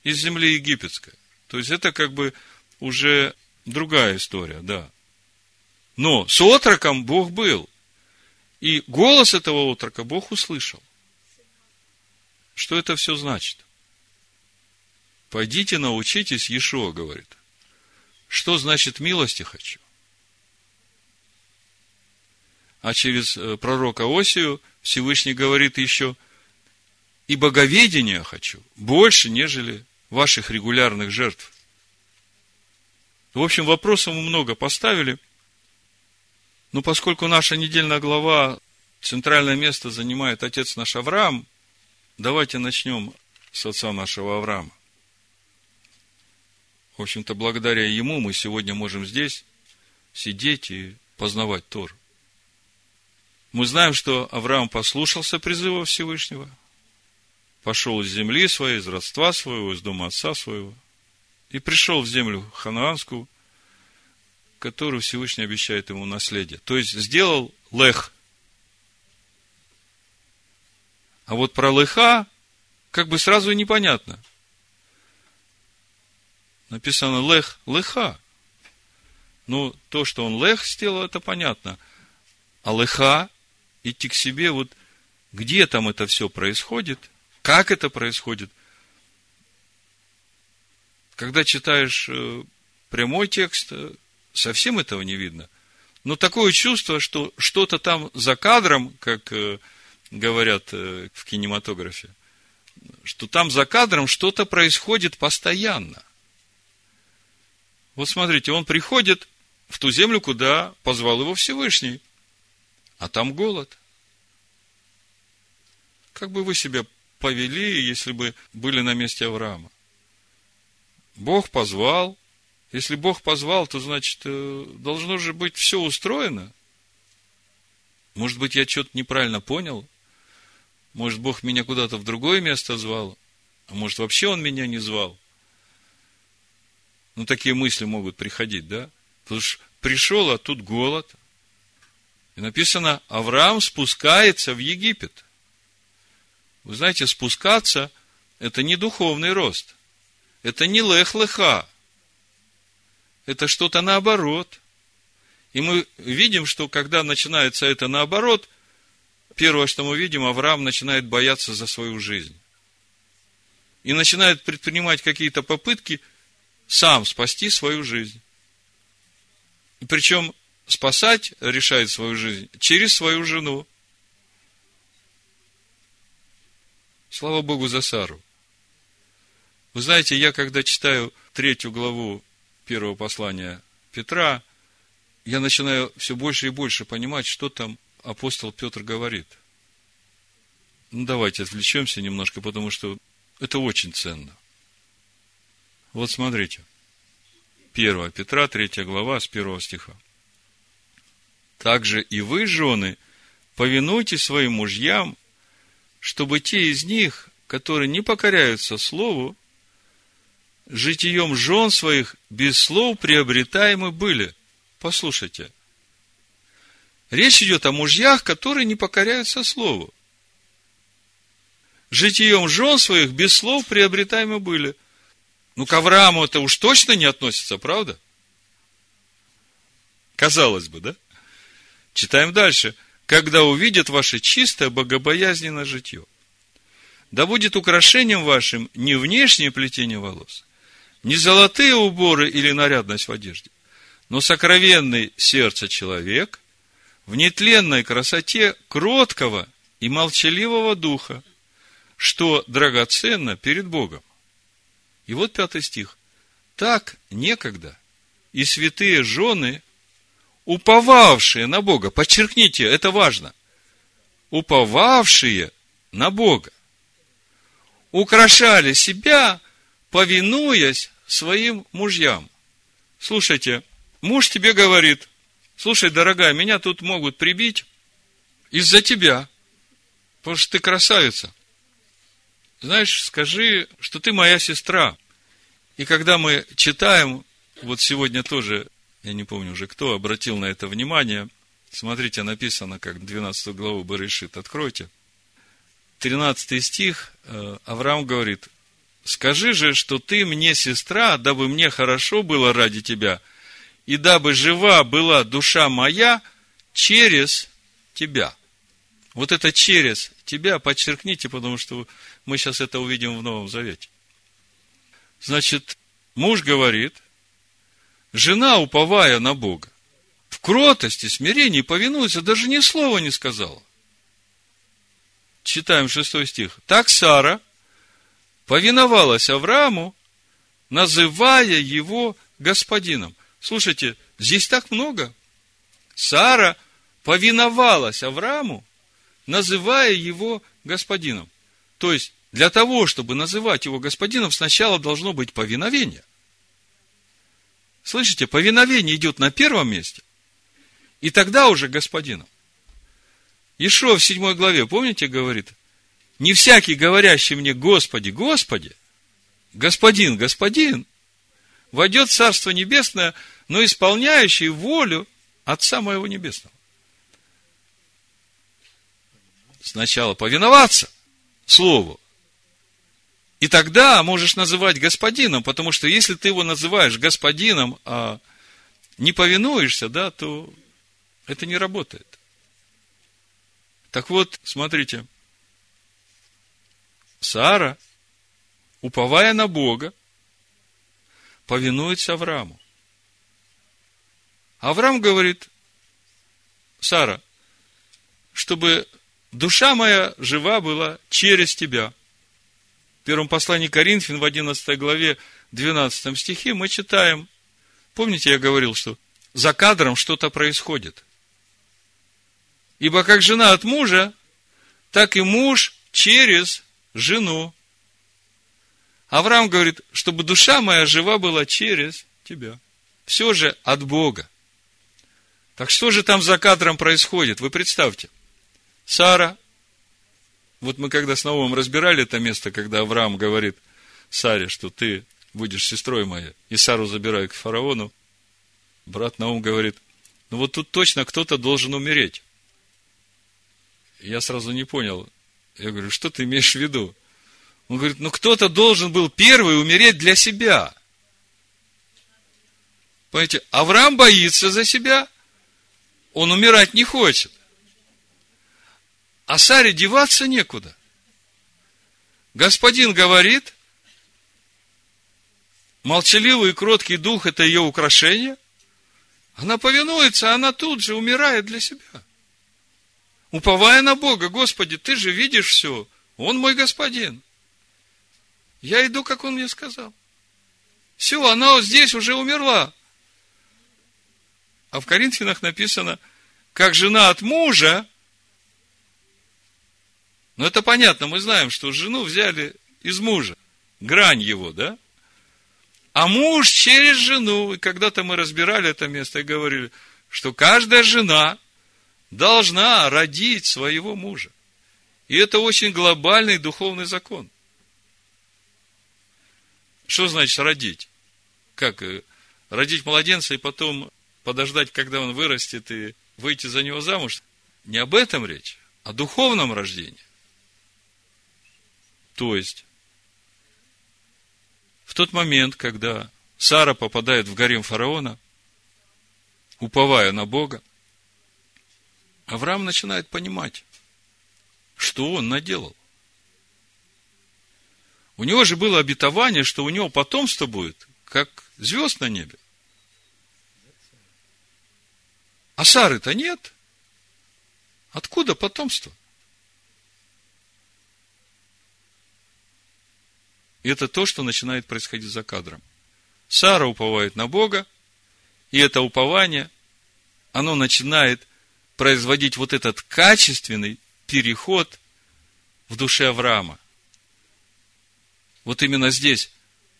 из земли египетской. То есть это как бы уже другая история, да. Но с отроком Бог был. И голос этого отрока Бог услышал. Что это все значит? Пойдите научитесь, Ешуа говорит. Что значит милости хочу? А через э, пророка Осию Всевышний говорит еще, и боговедения хочу больше, нежели ваших регулярных жертв. В общем, вопросов мы много поставили. Но поскольку наша недельная глава, центральное место занимает отец наш Авраам, давайте начнем с отца нашего Авраама. В общем-то, благодаря ему мы сегодня можем здесь сидеть и познавать Тор. Мы знаем, что Авраам послушался призыва Всевышнего, пошел из земли своей, из родства своего, из дома отца своего, и пришел в землю ханаанскую, которую Всевышний обещает ему наследие. То есть, сделал лех. А вот про леха как бы сразу и непонятно. Написано лех, леха. Ну, то, что он лех сделал, это понятно. А леха, идти к себе, вот где там это все происходит, как это происходит. Когда читаешь э, прямой текст, э, совсем этого не видно. Но такое чувство, что что-то там за кадром, как э, говорят в кинематографе, что там за кадром что-то происходит постоянно. Вот смотрите, он приходит в ту землю, куда позвал его Всевышний, а там голод. Как бы вы себя повели, если бы были на месте Авраама? Бог позвал. Если Бог позвал, то значит, э, должно же быть все устроено. Может быть, я что-то неправильно понял? Может, Бог меня куда-то в другое место звал? А может, вообще Он меня не звал? Ну, такие мысли могут приходить, да? Потому что пришел, а тут голод. И написано, Авраам спускается в Египет. Вы знаете, спускаться – это не духовный рост. Это не лех-леха. Это что-то наоборот. И мы видим, что когда начинается это наоборот, первое, что мы видим, Авраам начинает бояться за свою жизнь. И начинает предпринимать какие-то попытки сам спасти свою жизнь. Причем спасать решает свою жизнь через свою жену. Слава Богу за Сару. Вы знаете, я когда читаю третью главу первого послания Петра, я начинаю все больше и больше понимать, что там апостол Петр говорит. Ну, давайте отвлечемся немножко, потому что это очень ценно. Вот смотрите. 1 Петра, 3 глава, с 1 стиха. Также и вы, жены, повинуйтесь своим мужьям, чтобы те из них, которые не покоряются слову, житием жен своих без слов приобретаемы были. Послушайте. Речь идет о мужьях, которые не покоряются слову. Житием жен своих без слов приобретаемы были. Ну, к Аврааму это уж точно не относится, правда? Казалось бы, да? Читаем дальше. Когда увидят ваше чистое, богобоязненное житье. Да будет украшением вашим не внешнее плетение волос, не золотые уборы или нарядность в одежде, но сокровенный сердце человек в нетленной красоте кроткого и молчаливого духа, что драгоценно перед Богом. И вот пятый стих. Так некогда и святые жены, уповавшие на Бога, подчеркните, это важно, уповавшие на Бога, украшали себя, повинуясь своим мужьям. Слушайте, муж тебе говорит, слушай, дорогая, меня тут могут прибить из-за тебя, потому что ты красавица. Знаешь, скажи, что ты моя сестра. И когда мы читаем, вот сегодня тоже, я не помню уже кто, обратил на это внимание, смотрите, написано, как 12 главу Барышит, откройте. 13 стих, э, Авраам говорит, Скажи же, что ты мне сестра, дабы мне хорошо было ради тебя, и дабы жива была душа моя через тебя. Вот это через тебя подчеркните, потому что мы сейчас это увидим в Новом Завете. Значит, муж говорит, жена, уповая на Бога, кротости, смирении повинуется, даже ни слова не сказала. Читаем шестой стих. Так Сара повиновалась Аврааму, называя его господином. Слушайте, здесь так много. Сара повиновалась Аврааму, называя его господином. То есть, для того, чтобы называть его господином, сначала должно быть повиновение. Слышите, повиновение идет на первом месте, и тогда уже господином. Ишо в седьмой главе, помните, говорит, не всякий, говорящий мне, Господи, Господи, Господин, Господин, войдет в Царство Небесное, но исполняющий волю Отца Моего Небесного. Сначала повиноваться Слову, и тогда можешь называть господином, потому что если ты его называешь господином, а не повинуешься, да, то это не работает. Так вот, смотрите, Сара, уповая на Бога, повинуется Аврааму. Авраам говорит, Сара, чтобы душа моя жива была через тебя. В первом послании Коринфян в 11 главе 12 стихе мы читаем, помните, я говорил, что за кадром что-то происходит. Ибо как жена от мужа, так и муж через жену. Авраам говорит, чтобы душа моя жива была через тебя. Все же от Бога. Так что же там за кадром происходит? Вы представьте. Сара, вот мы когда с Наумом разбирали это место, когда Авраам говорит Саре, что ты будешь сестрой моей, и Сару забираю к фараону, брат Наум говорит, ну вот тут точно кто-то должен умереть. Я сразу не понял. Я говорю, что ты имеешь в виду? Он говорит, ну кто-то должен был первый умереть для себя. Понимаете, Авраам боится за себя, он умирать не хочет. А Саре деваться некуда. Господин говорит, молчаливый и кроткий дух – это ее украшение. Она повинуется, она тут же умирает для себя. Уповая на Бога, Господи, Ты же видишь все, Он мой Господин. Я иду, как Он мне сказал. Все, она вот здесь уже умерла. А в Коринфянах написано, как жена от мужа, но это понятно, мы знаем, что жену взяли из мужа, грань его, да? А муж через жену, и когда-то мы разбирали это место и говорили, что каждая жена должна родить своего мужа. И это очень глобальный духовный закон. Что значит родить? Как? Э, родить младенца и потом подождать, когда он вырастет, и выйти за него замуж? Не об этом речь, а о духовном рождении. То есть, в тот момент, когда Сара попадает в гарем фараона, уповая на Бога, Авраам начинает понимать, что он наделал. У него же было обетование, что у него потомство будет, как звезд на небе. А Сары-то нет. Откуда потомство? И это то, что начинает происходить за кадром. Сара уповает на Бога, и это упование, оно начинает производить вот этот качественный переход в душе Авраама. Вот именно здесь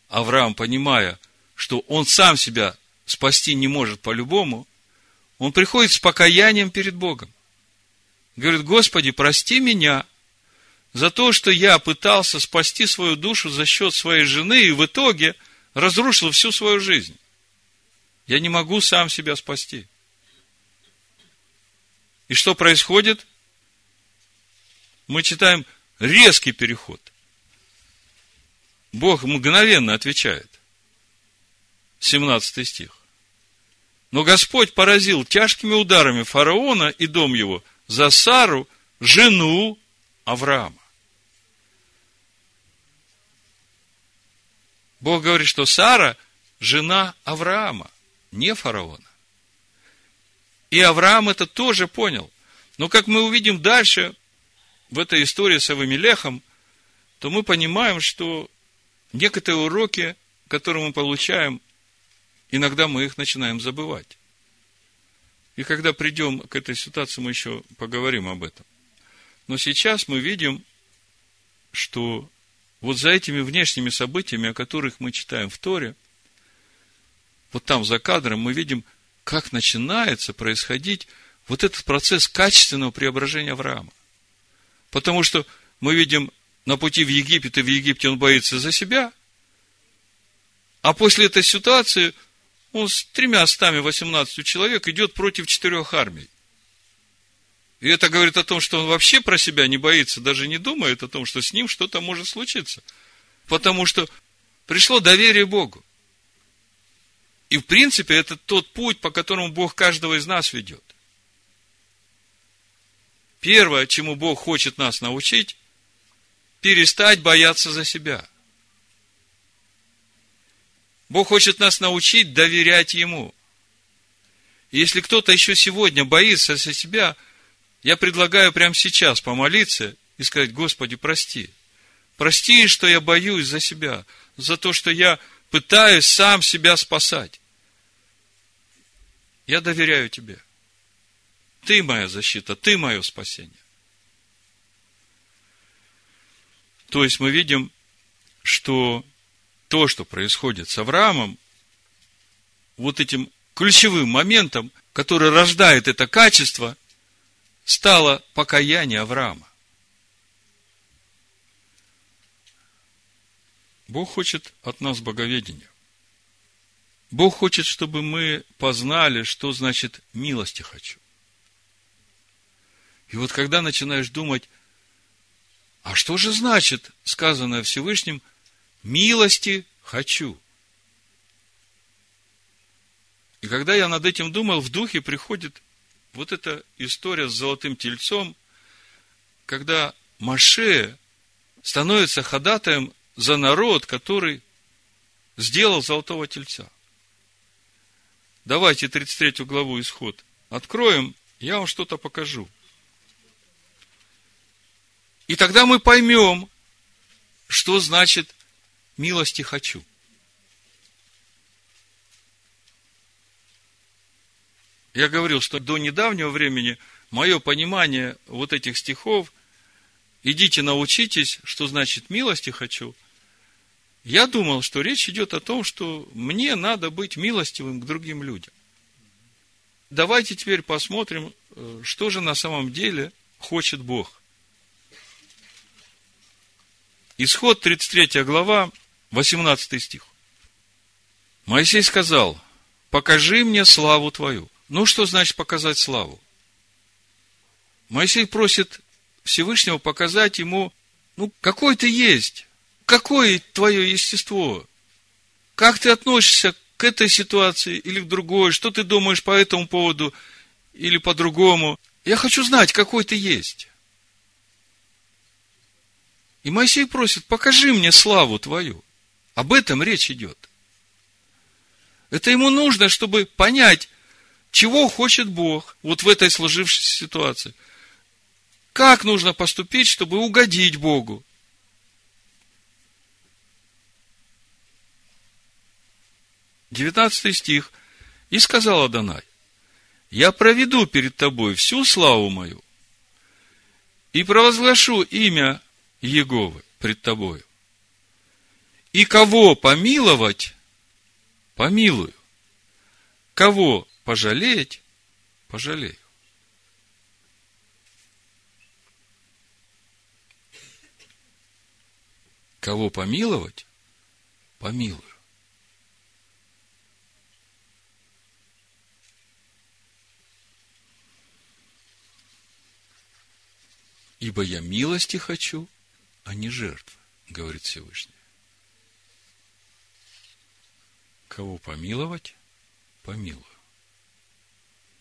Авраам, понимая, что он сам себя спасти не может по-любому, он приходит с покаянием перед Богом. Говорит, Господи, прости меня за то, что я пытался спасти свою душу за счет своей жены и в итоге разрушил всю свою жизнь. Я не могу сам себя спасти. И что происходит? Мы читаем резкий переход. Бог мгновенно отвечает. 17 стих. Но Господь поразил тяжкими ударами фараона и дом его за Сару, жену Авраама. Бог говорит, что Сара – жена Авраама, не фараона. И Авраам это тоже понял. Но как мы увидим дальше, в этой истории с Авамелехом, то мы понимаем, что некоторые уроки, которые мы получаем, иногда мы их начинаем забывать. И когда придем к этой ситуации, мы еще поговорим об этом. Но сейчас мы видим, что вот за этими внешними событиями, о которых мы читаем в Торе, вот там за кадром мы видим, как начинается происходить вот этот процесс качественного преображения Авраама. Потому что мы видим на пути в Египет, и в Египте он боится за себя, а после этой ситуации он с тремя стами восемнадцатью человек идет против четырех армий. И это говорит о том, что он вообще про себя не боится, даже не думает о том, что с ним что-то может случиться. Потому что пришло доверие Богу. И в принципе это тот путь, по которому Бог каждого из нас ведет. Первое, чему Бог хочет нас научить, перестать бояться за себя – Бог хочет нас научить доверять Ему. если кто-то еще сегодня боится за себя, я предлагаю прямо сейчас помолиться и сказать, Господи, прости. Прости, что я боюсь за себя, за то, что я пытаюсь сам себя спасать. Я доверяю Тебе. Ты моя защита, Ты мое спасение. То есть мы видим, что то, что происходит с Авраамом, вот этим ключевым моментом, который рождает это качество, стало покаяние Авраама. Бог хочет от нас боговедения. Бог хочет, чтобы мы познали, что значит милости хочу. И вот когда начинаешь думать, а что же значит сказанное Всевышним – милости хочу. И когда я над этим думал, в духе приходит вот эта история с золотым тельцом, когда Маше становится ходатаем за народ, который сделал золотого тельца. Давайте 33 главу исход откроем, я вам что-то покажу. И тогда мы поймем, что значит милости хочу. Я говорил, что до недавнего времени мое понимание вот этих стихов, идите научитесь, что значит милости хочу, я думал, что речь идет о том, что мне надо быть милостивым к другим людям. Давайте теперь посмотрим, э, что же на самом деле хочет Бог. Исход 33 глава, 18 стих. Моисей сказал, покажи мне славу твою. Ну, что значит показать славу? Моисей просит Всевышнего показать ему, ну, какой ты есть, какое твое естество, как ты относишься к этой ситуации или к другой, что ты думаешь по этому поводу или по-другому. Я хочу знать, какой ты есть. И Моисей просит, покажи мне славу твою. Об этом речь идет. Это ему нужно, чтобы понять, чего хочет Бог вот в этой сложившейся ситуации. Как нужно поступить, чтобы угодить Богу. Девятнадцатый стих. И сказал Адонай, я проведу перед тобой всю славу мою и провозглашу имя Еговы пред тобою. И кого помиловать, помилую. Кого пожалеть, пожалею. Кого помиловать, помилую. Ибо я милости хочу, а не жертвы, говорит Всевышний. Кого помиловать, помилую.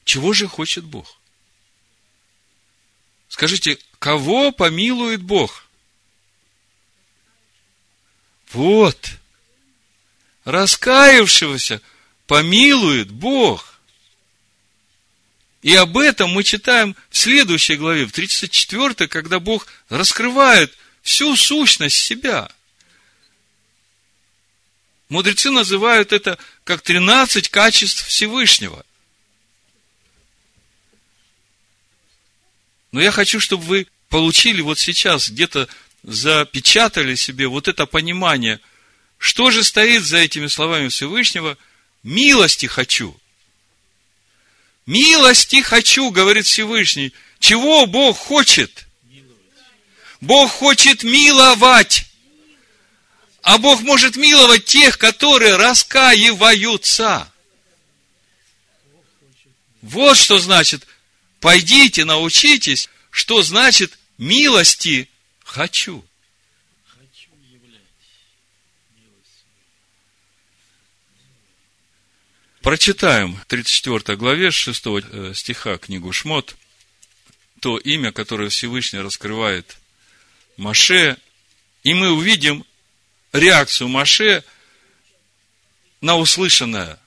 Чего же хочет Бог? Скажите, кого помилует Бог? Вот. Раскаявшегося помилует Бог. И об этом мы читаем в следующей главе, в 34, когда Бог раскрывает всю сущность себя. Мудрецы называют это как 13 качеств Всевышнего. Но я хочу, чтобы вы получили вот сейчас, где-то запечатали себе вот это понимание, что же стоит за этими словами Всевышнего «милости хочу». Милости хочу, говорит Всевышний. Чего Бог хочет? Бог хочет миловать. А Бог может миловать тех, которые раскаиваются. Вот что значит, пойдите, научитесь, что значит милости хочу. Прочитаем в 34 главе 6 э, стиха книгу Шмот, то имя, которое Всевышний раскрывает Маше, и мы увидим реакцию Маше на услышанное.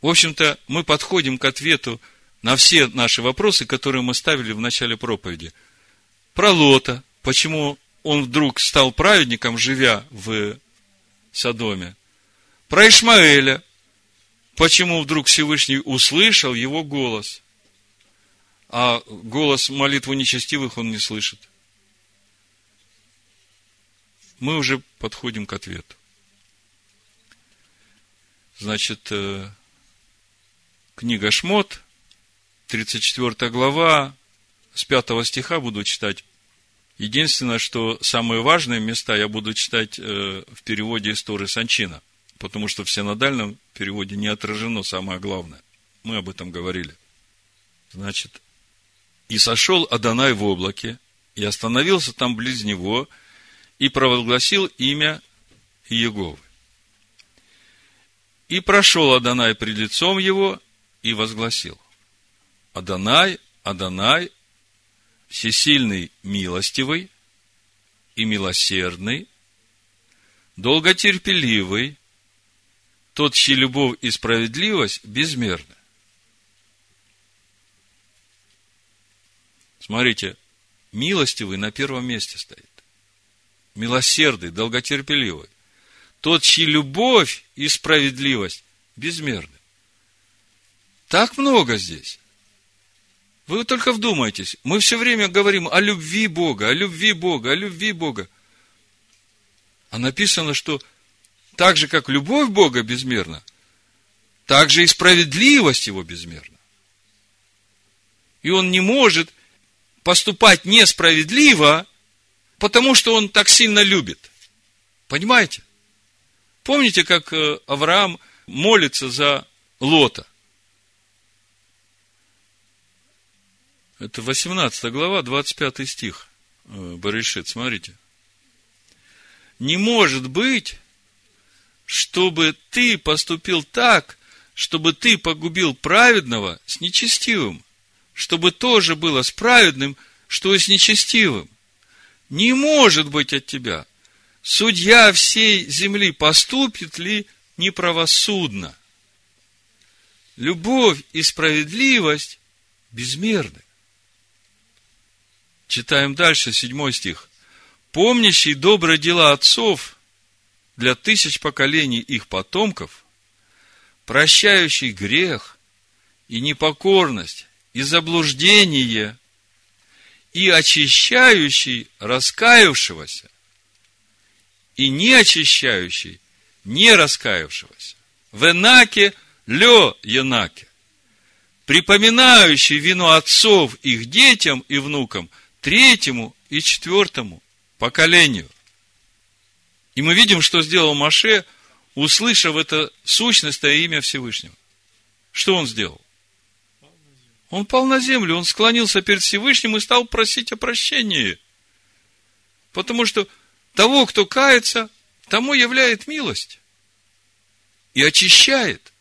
В общем-то, мы подходим к ответу на все наши вопросы, которые мы ставили в начале проповеди. Про Лота, почему он вдруг стал праведником, живя в Содоме. Про Ишмаэля, почему вдруг Всевышний услышал его голос, а голос молитву нечестивых он не слышит. Мы уже подходим к ответу. Значит, э, книга Шмот, 34 глава, с 5 стиха буду читать. Единственное, что самые важные места я буду читать э, в переводе истории Санчина, потому что в синодальном переводе не отражено самое главное. Мы об этом говорили. Значит, и сошел Адонай в облаке, и остановился там близ него, и провозгласил имя Иеговы. И прошел Адонай пред лицом его, и возгласил. Адонай, Адонай, всесильный, милостивый и милосердный, долготерпеливый, тот, чьи любовь и справедливость безмерны. Смотрите, милостивый на первом месте стоит. Милосердный, долготерпеливый. Тот, чьи любовь и справедливость безмерны. Так много здесь. Вы только вдумайтесь. Мы все время говорим о любви Бога, о любви Бога, о любви Бога. А написано, что так же, как любовь Бога безмерна, так же и справедливость Его безмерна. И Он не может поступать несправедливо, потому что Он так сильно любит. Понимаете? Помните, как э, Авраам молится за Лота – Это 18 глава, 25 стих. Э, Баришит, смотрите. Не может быть, чтобы ты поступил так, чтобы ты погубил праведного с нечестивым, чтобы тоже было с праведным, что и с нечестивым. Не может быть от тебя. Судья всей земли поступит ли неправосудно? Любовь и справедливость безмерны. Читаем дальше, седьмой стих. Помнящий добрые дела отцов для тысяч поколений их потомков, прощающий грех и непокорность и заблуждение и очищающий раскаявшегося и не очищающий не раскаявшегося. В Энаке лё Янаке, припоминающий вину отцов их детям и внукам – третьему и четвертому поколению. И мы видим, что сделал Маше, услышав это сущностное имя Всевышнего. Что он сделал? Он пал на землю, он склонился перед Всевышним и стал просить о прощении. Потому что того, кто кается, тому являет милость. И очищает.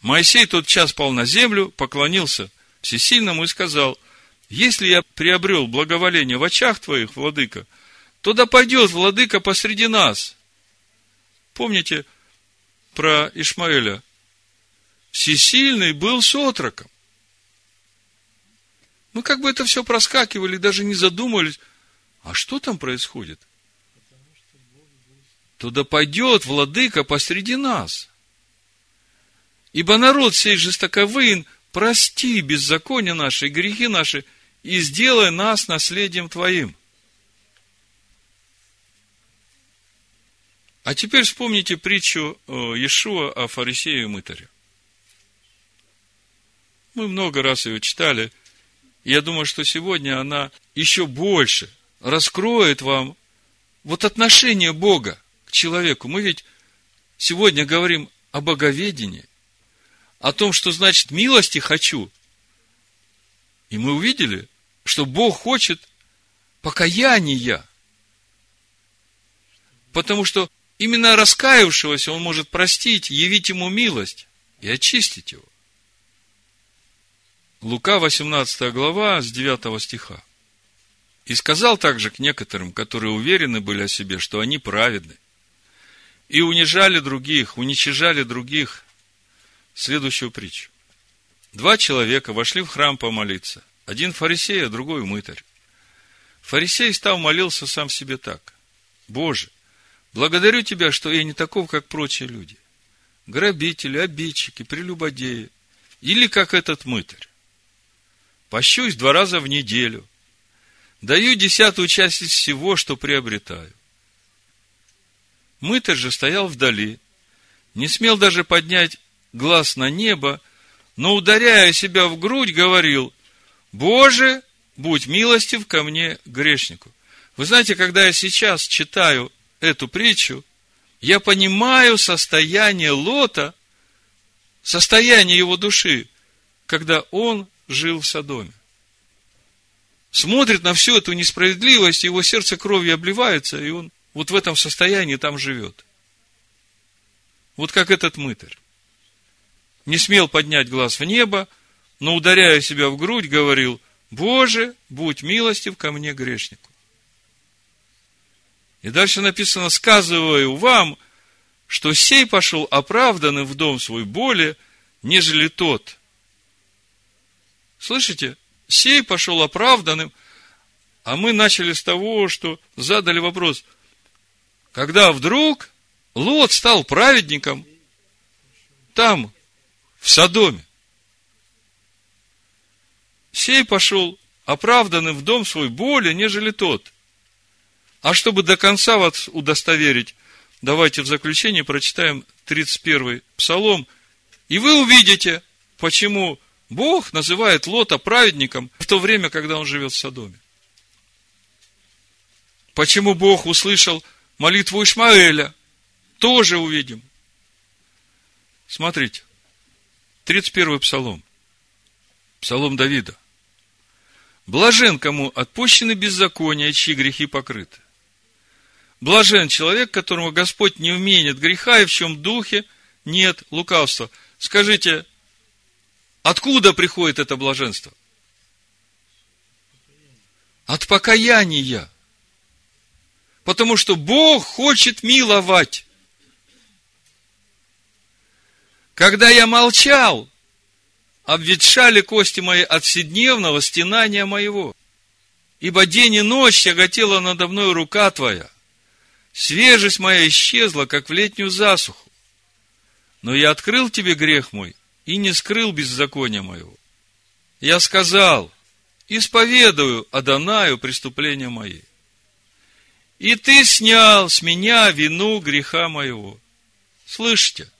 Моисей тот час пал на землю, поклонился всесильному и сказал, если я приобрел благоволение в очах твоих, владыка, то да пойдет владыка посреди нас. Помните, про Ишмаэля. Всесильный был с отроком. Мы как бы это все проскакивали, даже не задумывались. А что там происходит? Туда пойдет владыка посреди нас. Ибо народ сей жестоковын, прости беззакония наши, грехи наши, и сделай нас наследием Твоим. А теперь вспомните притчу э, Иешуа о фарисее и мытаре. Мы много раз ее читали. И я думаю, что сегодня она еще больше раскроет вам вот отношение Бога к человеку. Мы ведь сегодня говорим о боговедении, о том, что значит милости хочу. И мы увидели, что Бог хочет покаяния. Потому что именно раскаявшегося Он может простить, явить ему милость и очистить его. Лука, 18 глава, с 9 стиха. И сказал также к некоторым, которые уверены были о себе, что они праведны, и унижали других, уничижали других, следующую притчу. Два человека вошли в храм помолиться. Один фарисей, а другой мытарь. Фарисей стал молился сам себе так. Боже, благодарю Тебя, что я не таков, как прочие люди. Грабители, обидчики, прелюбодеи. Или как этот мытарь. Пощусь два раза в неделю. Даю десятую часть из всего, что приобретаю. Мытарь же стоял вдали, не смел даже поднять глаз на небо, но, ударяя себя в грудь, говорил, «Боже, будь милостив ко мне, грешнику». Вы знаете, когда я сейчас читаю эту притчу, я понимаю состояние Лота, состояние его души, когда он жил в Содоме. Смотрит на всю эту несправедливость, его сердце кровью обливается, и он вот в этом состоянии там живет. Вот как этот мытарь. Не смел поднять глаз в небо, но, ударяя себя в грудь, говорил, Боже, будь милостив ко мне, грешнику. И дальше написано, сказываю вам, что сей пошел оправданным в дом свой более, нежели тот, Слышите? Сей пошел оправданным, а мы начали с того, что задали вопрос, когда вдруг Лот стал праведником там, в Содоме. Сей пошел оправданным в дом свой более, нежели тот. А чтобы до конца вас удостоверить, давайте в заключение прочитаем 31 псалом, и вы увидите, почему Бог называет Лота праведником в то время, когда он живет в Содоме. Почему Бог услышал молитву Ишмаэля? Тоже увидим. Смотрите. 31 псалом. Псалом Давида. Блажен, кому отпущены беззакония, чьи грехи покрыты. Блажен человек, которому Господь не уменит греха, и в чем духе нет лукавства. Скажите, Откуда приходит это блаженство? От покаяния. Потому что Бог хочет миловать. Когда я молчал, обветшали кости мои от вседневного стенания моего. Ибо день и ночь тяготела надо мной рука твоя. Свежесть моя исчезла, как в летнюю засуху. Но я открыл тебе грех мой и не скрыл беззакония моего. Я сказал, исповедую Адонаю преступления мои. И ты снял с меня вину греха моего. Слышите?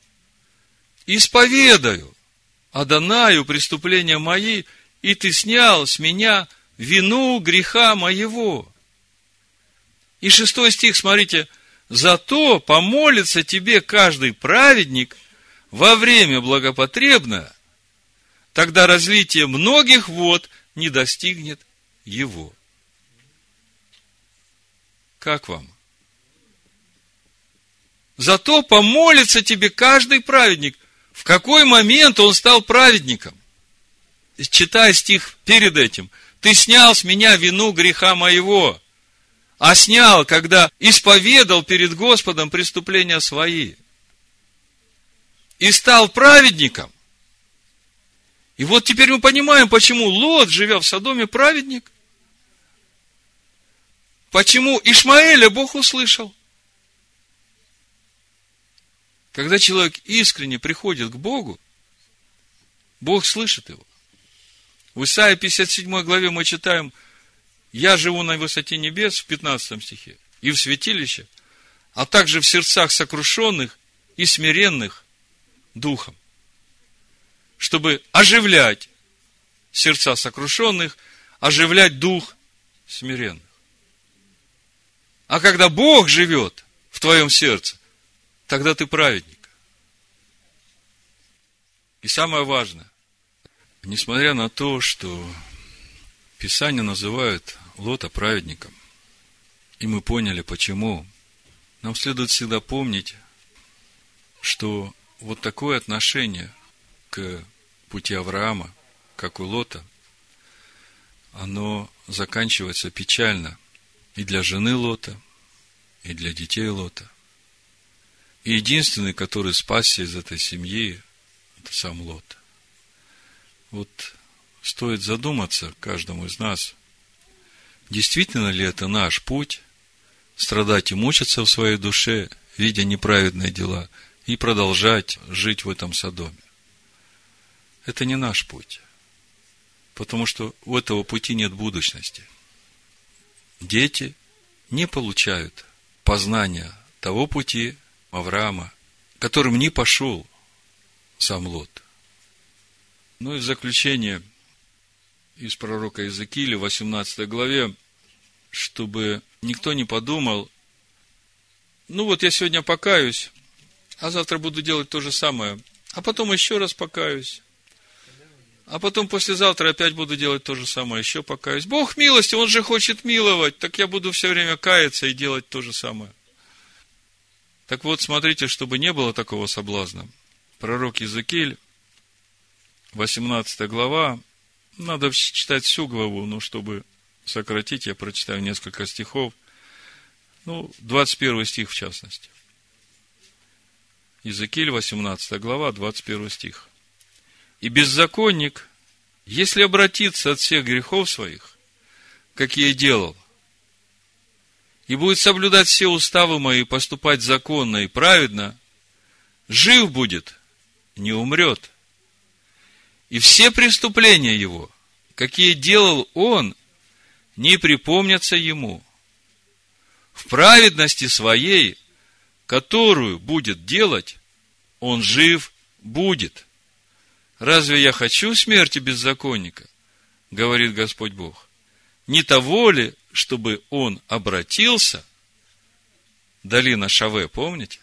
Исповедаю Адонаю преступления мои, и ты снял с меня вину греха моего. И шестой стих, смотрите, зато помолится тебе каждый праведник – во время благопотребное, тогда разлитие многих вод не достигнет его. Как вам? Зато помолится тебе каждый праведник. В какой момент он стал праведником? Читая стих перед этим. Ты снял с меня вину греха моего. А снял, когда исповедал перед Господом преступления свои. и стал праведником. И вот теперь мы понимаем, почему Лот, живя в Содоме, праведник. Почему Ишмаэля Бог услышал. Когда человек искренне приходит к Богу, Бог слышит его. В Исаии 57 главе мы читаем, «Я живу на высоте небес» в 15 стихе, и в святилище, а также в сердцах сокрушенных и смиренных духом, чтобы оживлять сердца сокрушенных, оживлять дух смиренных. А когда Бог живет в твоем сердце, тогда ты праведник. И самое важное, несмотря на то, что Писание называют Лота праведником, и мы поняли, почему, нам следует всегда помнить, что вот такое отношение к пути Авраама, как у Лота, оно заканчивается печально и для жены Лота, и для детей Лота. Единственный, который спасся из этой семьи, это сам Лот. Вот стоит задуматься каждому из нас, действительно ли это наш путь, страдать и мучиться в своей душе, видя неправедные дела, и продолжать жить в этом Содоме. Это не наш путь. Потому что у этого пути нет будущности. Дети не получают познания того пути Авраама, которым не пошел сам Лот. Ну и в заключение из пророка Иезекииля, 18 главе, чтобы никто не подумал, ну вот я сегодня покаюсь, а завтра буду делать то же самое, а потом еще раз покаюсь, а потом послезавтра опять буду делать то же самое, еще покаюсь. Бог милости, Он же хочет миловать, так я буду все время каяться и делать то же самое. Так вот, смотрите, чтобы не было такого соблазна. Пророк Иезекииль, 18 глава, надо читать всю главу, но чтобы сократить, я прочитаю несколько стихов. Ну, 21 стих в частности. Иезекииль, 18 глава, 21 стих. «И беззаконник, если обратиться от всех грехов своих, какие делал, и будет соблюдать все уставы мои, поступать законно и праведно, жив будет, не умрет. И все преступления его, какие делал он, не припомнятся ему. В праведности своей, которую будет делать, он жив будет. Разве я хочу смерти беззаконника? Говорит Господь Бог. Не того ли, чтобы он обратился? Долина Шаве, помните?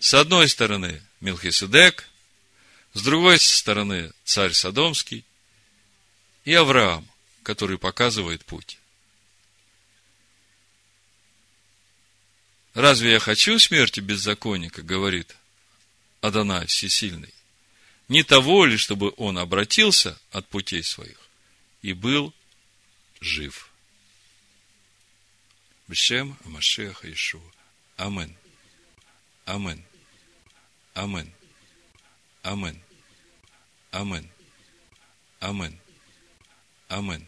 С одной стороны Милхиседек, с другой стороны царь Содомский и Авраам, который показывает путь. Разве я хочу смерти беззаконника, говорит Адонай Всесильный? Не того ли, чтобы он обратился от путей своих и был жив? Бешем Машеха Ишуа. Амин. Амин. Амин. Амин. Амин. Амин. Амин.